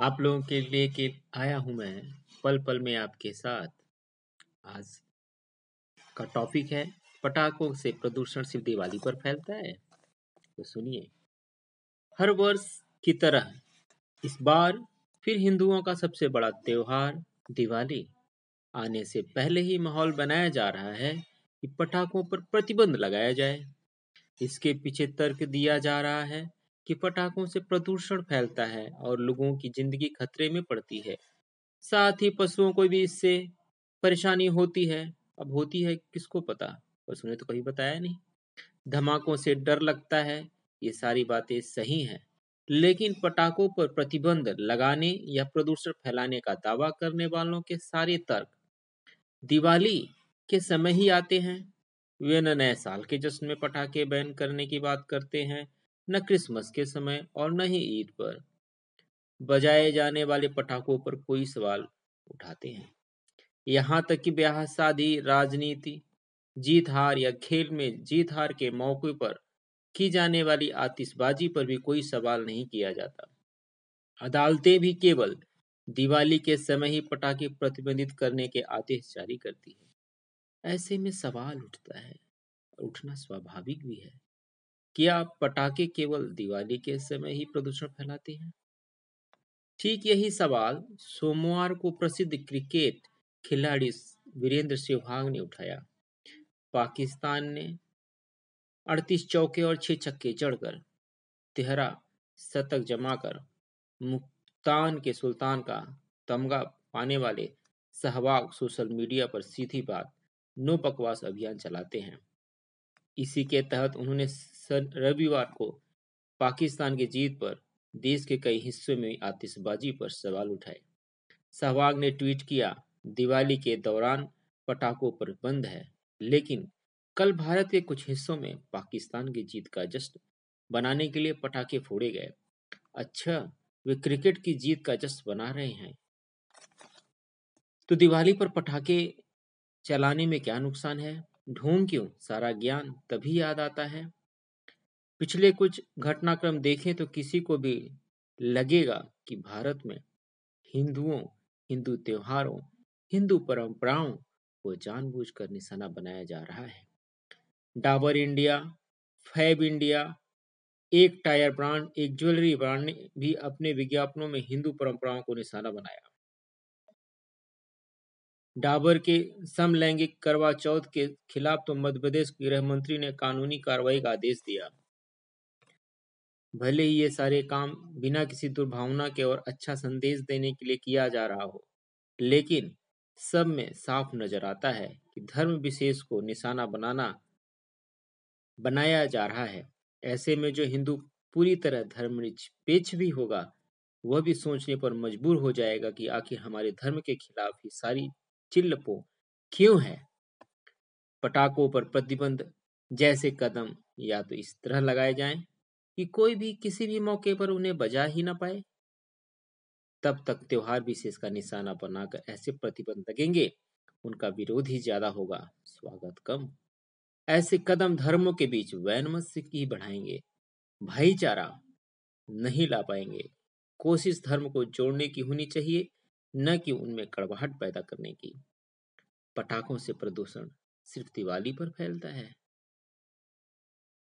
आप लोगों के लिए के आया हूँ मैं पल पल में आपके साथ। आज का टॉपिक है, पटाखों से प्रदूषण सिर्फ़ दिवाली पर फैलता है। तो सुनिए। हर वर्ष की तरह, इस बार फिर हिंदुओं का सबसे बड़ा त्योहार दिवाली। आने से पहले ही माहौल बनाया जा रहा है कि पटाखों पर प्रतिबंध लगाया जाए। इसके पीछे तर्क दिया जा रहा है कि पटाखों से प्रदूषण फैलता है और लोगों की ज़िंदगी खतरे में पड़ती है। साथ ही पशुओं को भी इससे परेशानी होती है। अब होती है किसको पता? पशु ने तो कहीं बताया नहीं। धमाकों से डर लगता है। ये सारी बातें सही हैं। लेकिन पटाखों पर प्रतिबंध लगाने या प्रदूषण फैलाने का दावा करने वालों के सारे तर्क दिवाली के समय ही आते हैं। वे न नए साल के जश्न में पटाखे बैन करने की बात करते हैं। न क्रिसमस के समय और न ही ईद पर। बजाए जाने वाले पटाखों पर कोई सवाल उठाते हैं। यहाँ तक कि ब्याह, शादी, राजनीति जीत हार या खेल में जीत हार के मौके पर की जाने वाली आतिशबाजी पर भी कोई सवाल नहीं किया जाता। अदालतें भी केवल दिवाली के समय ही पटाखे प्रतिबंधित करने के आदेश जारी करती है। ऐसे में सवाल उठता है उठना स्वाभाविक भी है। क्या पटाखे केवल दिवाली के समय ही प्रदूषण फैलाते हैं? ठीक यही सवाल सोमवार को प्रसिद्ध क्रिकेट खिलाड़ी वीरेंद्र सहवाग ने उठाया। पाकिस्तान ने 38 चौके और छह छक्के चढ़कर तिहरा शतक जमाकर मुक्तान के सुल्तान का तमगा पाने वाले सहवाग सोशल मीडिया पर सीधी बात, नो बकवास अभियान चलाते हैं। इसी के तहत उन्होंने रविवार को पाकिस्तान की जीत पर देश के कई हिस्सों में आतिशबाजी पर सवाल उठाए। सहवाग ने ट्वीट किया, दिवाली के दौरान पटाखों पर बंद है, लेकिन कल भारत के कुछ हिस्सों में पाकिस्तान की जीत का जश्न बनाने के लिए पटाखे फोड़े गए। अच्छा वे क्रिकेट की जीत का जश्न बना रहे हैं। तो दिवाली पर पटाखे चलाने में क्या नुकसान है? ढूंढ क्यों? सारा ज्ञान तभी याद आता है। पिछले कुछ घटनाक्रम देखें तो किसी को भी लगेगा कि भारत में हिंदुओं, हिंदू त्योहारों, हिंदू परंपराओं को जानबूझकर निशाना बनाया जा रहा है। डाबर इंडिया, फैब इंडिया, एक टायर ब्रांड, एक ज्वेलरी ब्रांड ने भी अपने विज्ञापनों में हिंदू परंपराओं को निशाना बनाया। डाबर के समलैंगिक करवा चौथ के खिलाफ तो मध्य प्रदेश गृह मंत्री ने कानूनी कार्रवाई का आदेश दिया। भले ही ये सारे काम बिना किसी दुर्भावना के और अच्छा संदेश देने के लिए किया जा रहा हो, लेकिन सब में साफ़ नज़र आता है कि धर्म विशेष को निशाना बनाना, बनाया जा रहा है। ऐसे में जो हिंदू पूरी तरह धर्म पेच भी होगा, वह भी सोचने पर मजबूर हो जाएगा कि आखिर हमारे धर्म के खिलाफ ही सारी चिल्लपो, क्यों है? पटाखों पर प्रतिबंध, जैसे कदम, या तो इस तरह लगाए जाएँ कि कोई भी किसी भी मौके पर उन्हें बजा ही ना पाए। तब तक त्योहार विशेष का निशाना बनाकर ऐसे प्रतिबंध लगेंगे, उनका विरोध ही ज़्यादा होगा। स्वागत कम। ऐसे कदम धर्मों के बीच वैनमत्स्य की बढ़ाएँगे। भाईचारा नहीं ला पाएँगे। कोशिश धर्म को जोड़ने की होनी चाहिए। न कि उनमें कड़वाहट पैदा करने की। पटाखों से प्रदूषण सिर्फ़ दिवाली पर फैलता है।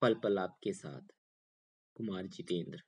पल पल आपके साथ। कुमार जितेंद्र।